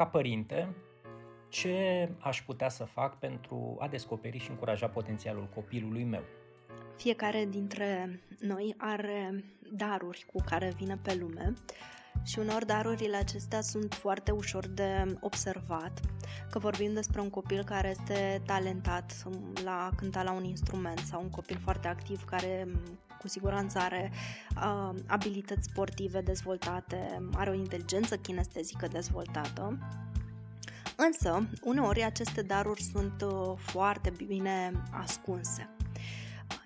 ca părinte, ce aș putea să fac pentru a descoperi și încuraja potențialul copilului meu? Fiecare dintre noi are daruri cu care vine pe lume și unor darurile acestea sunt foarte ușor de observat, că vorbim despre un copil care este talentat la cânta la un instrument sau un copil foarte activ care cu siguranță are uh, abilități sportive dezvoltate, are o inteligență kinestezică dezvoltată. Însă, uneori aceste daruri sunt uh, foarte bine ascunse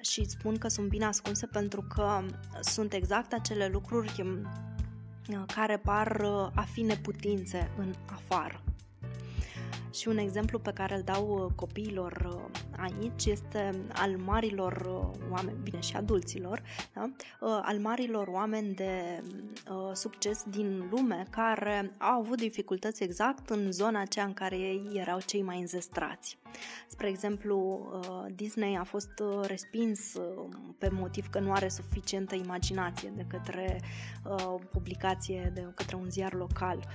și spun că sunt bine ascunse pentru că sunt exact acele lucruri uh, care par uh, a fi neputințe în afară. Și un exemplu pe care îl dau copiilor aici este al marilor oameni, bine și adulților, da? al marilor oameni de succes din lume care au avut dificultăți exact în zona aceea în care ei erau cei mai înzestrați. Spre exemplu, Disney a fost respins pe motiv că nu are suficientă imaginație de către publicație, de către un ziar local.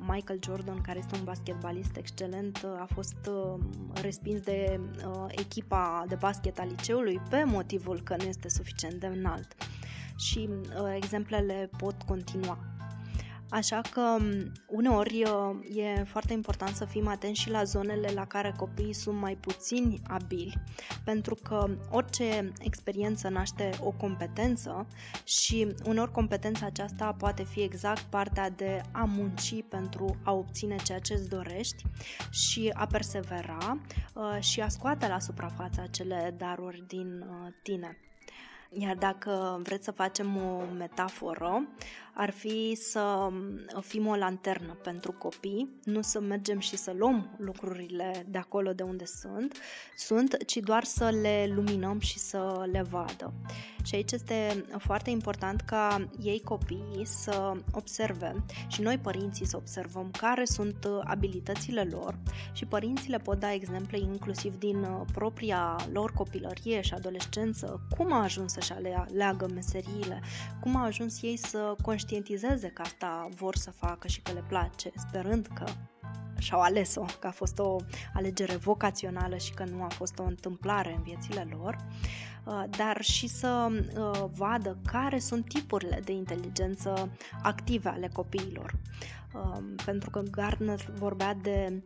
Michael Jordan, care este un basketbalist excelent, a fost respins de echipa de basket a liceului pe motivul că nu este suficient de înalt. Și uh, exemplele pot continua. Așa că uneori e foarte important să fim atenți și la zonele la care copiii sunt mai puțini abili, pentru că orice experiență naște o competență și uneori competența aceasta poate fi exact partea de a munci pentru a obține ceea ce îți dorești și a persevera uh, și a scoate la suprafață acele daruri din uh, tine. Iar dacă vreți să facem o metaforă, ar fi să fim o lanternă pentru copii, nu să mergem și să luăm lucrurile de acolo de unde sunt, sunt, ci doar să le luminăm și să le vadă. Și aici este foarte important ca ei copiii să observe și noi părinții să observăm care sunt abilitățile lor și părinții le pot da exemple inclusiv din propria lor copilărie și adolescență, cum a ajuns să-și aleagă meseriile, cum a ajuns ei să conștientizeze conștientizeze că asta vor să facă și că le place, sperând că și-au ales-o, că a fost o alegere vocațională și că nu a fost o întâmplare în viețile lor, uh, dar și să uh, vadă care sunt tipurile de inteligență active ale copiilor. Uh, pentru că Gardner vorbea de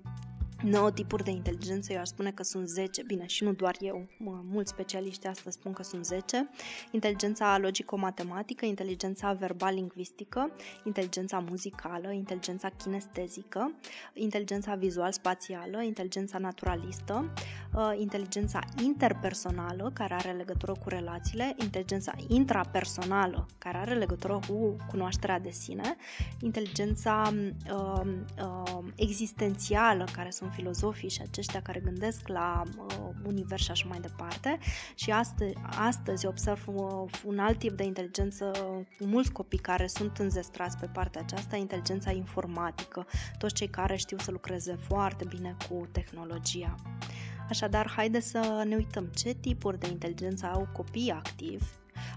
9 tipuri de inteligență, eu aș spune că sunt 10, bine, și nu doar eu, mulți specialiști astăzi spun că sunt 10. Inteligența logico-matematică, inteligența verbal-lingvistică, inteligența muzicală, inteligența kinestezică, inteligența vizual-spațială, inteligența naturalistă, uh, inteligența interpersonală, care are legătură cu relațiile, inteligența intrapersonală, care are legătură cu cunoașterea de sine, inteligența uh, uh, existențială, care sunt filozofii și aceștia care gândesc la uh, univers și așa mai departe și astăzi, astăzi observ uh, un alt tip de inteligență cu mulți copii care sunt înzestrați pe partea aceasta, inteligența informatică, toți cei care știu să lucreze foarte bine cu tehnologia. Așadar, haide să ne uităm ce tipuri de inteligență au copiii activi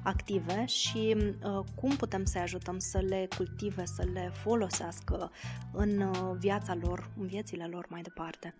active și uh, cum putem să-i ajutăm să le cultive, să le folosească în uh, viața lor, în viețile lor mai departe.